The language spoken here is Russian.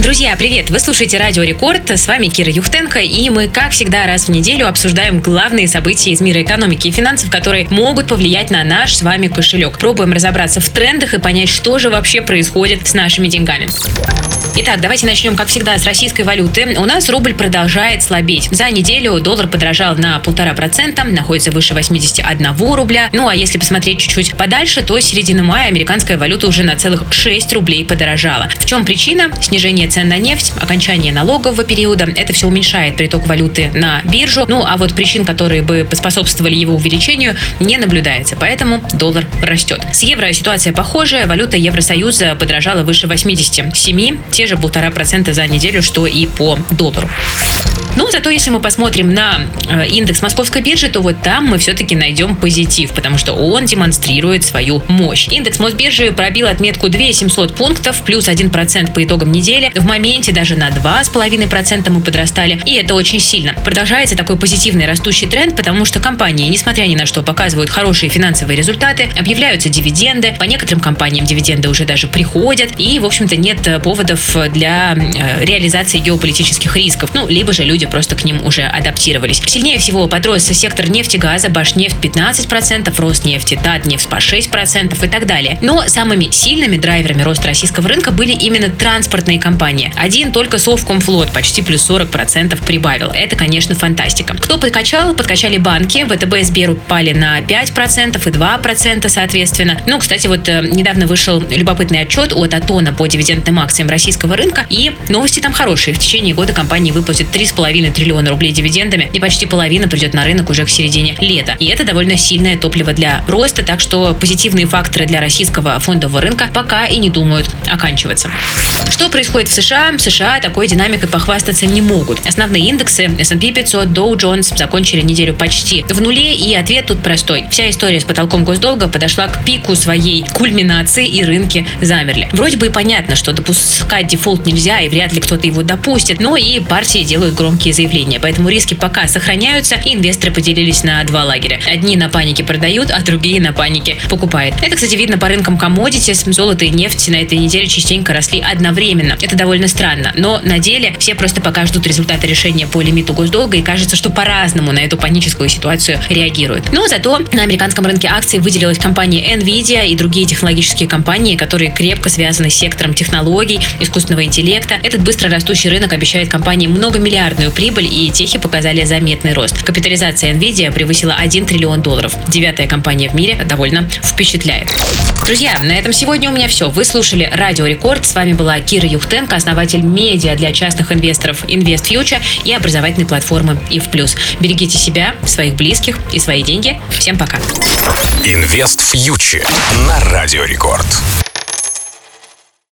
Друзья, привет! Вы слушаете Радио Рекорд. С вами Кира Юхтенко, и мы, как всегда, раз в неделю обсуждаем главные события из мира экономики и финансов, которые могут повлиять на наш с вами кошелек. Пробуем разобраться в трендах и понять, что же вообще происходит с нашими деньгами. Итак, давайте начнем, как всегда, с российской валюты. У нас рубль продолжает слабеть. За неделю доллар подорожал на полтора процента, находится выше 81 рубля. Ну а если посмотреть чуть-чуть подальше, то с середины мая американская валюта уже на целых 6 рублей подорожала. В чем причина? Снижение цен на нефть, окончание налогового периода. Это все уменьшает приток валюты на биржу. Ну, а вот причин, которые бы поспособствовали его увеличению, не наблюдается. Поэтому доллар растет. С евро ситуация похожая. Валюта Евросоюза подорожала выше 87, те же полтора процента за неделю, что и по доллару. Ну, зато если мы посмотрим на э, индекс московской биржи, то вот там мы все-таки найдем позитив, потому что он демонстрирует свою мощь. Индекс Мосбиржи пробил отметку 2700 пунктов, плюс 1% по итогам недели. В моменте даже на 2,5% мы подрастали, и это очень сильно. Продолжается такой позитивный растущий тренд, потому что компании, несмотря ни на что, показывают хорошие финансовые результаты, объявляются дивиденды, по некоторым компаниям дивиденды уже даже приходят, и, в общем-то, нет э, поводов для э, реализации геополитических рисков. Ну, либо же люди просто к ним уже адаптировались. Сильнее всего подрос сектор нефти, газа, Башнефть 15%, Роснефти, Татнефть по 6% и так далее. Но самыми сильными драйверами роста российского рынка были именно транспортные компании. Один только Совкомфлот почти плюс 40% прибавил. Это, конечно, фантастика. Кто подкачал? Подкачали банки. ВТБ и Сбер упали на 5% и 2% соответственно. Ну, кстати, вот э, недавно вышел любопытный отчет от Атона по дивидендным акциям российского рынка. И новости там хорошие. В течение года компании выплатят 3,5 3,5 триллиона рублей дивидендами, и почти половина придет на рынок уже к середине лета. И это довольно сильное топливо для роста, так что позитивные факторы для российского фондового рынка пока и не думают оканчиваться. Что происходит в США? США такой динамикой похвастаться не могут. Основные индексы S&P 500, Dow Jones закончили неделю почти в нуле, и ответ тут простой. Вся история с потолком госдолга подошла к пику своей кульминации, и рынки замерли. Вроде бы и понятно, что допускать дефолт нельзя, и вряд ли кто-то его допустит, но и партии делают громкие заявления. Поэтому риски пока сохраняются, и инвесторы поделились на два лагеря. Одни на панике продают, а другие на панике покупают. Это, кстати, видно по рынкам commodities. Золото и нефть на этой неделе частенько росли одновременно. Это довольно странно. Но на деле все просто пока ждут результата решения по лимиту госдолга, и кажется, что по-разному на эту паническую ситуацию реагируют. Но зато на американском рынке акций выделилась компания Nvidia и другие технологические компании, которые крепко связаны с сектором технологий, искусственного интеллекта. Этот быстро растущий рынок обещает компании многомиллиардную прибыль, и техи показали заметный рост. Капитализация Nvidia превысила 1 триллион долларов. Девятая компания в мире довольно впечатляет. Друзья, на этом сегодня у меня все. Вы слушали Радио Рекорд. С вами была Кира Юхтенко, основатель медиа для частных инвесторов Invest Future и образовательной платформы и в плюс. Берегите себя, своих близких и свои деньги. Всем пока. Инвест Фьючер на Радио Рекорд.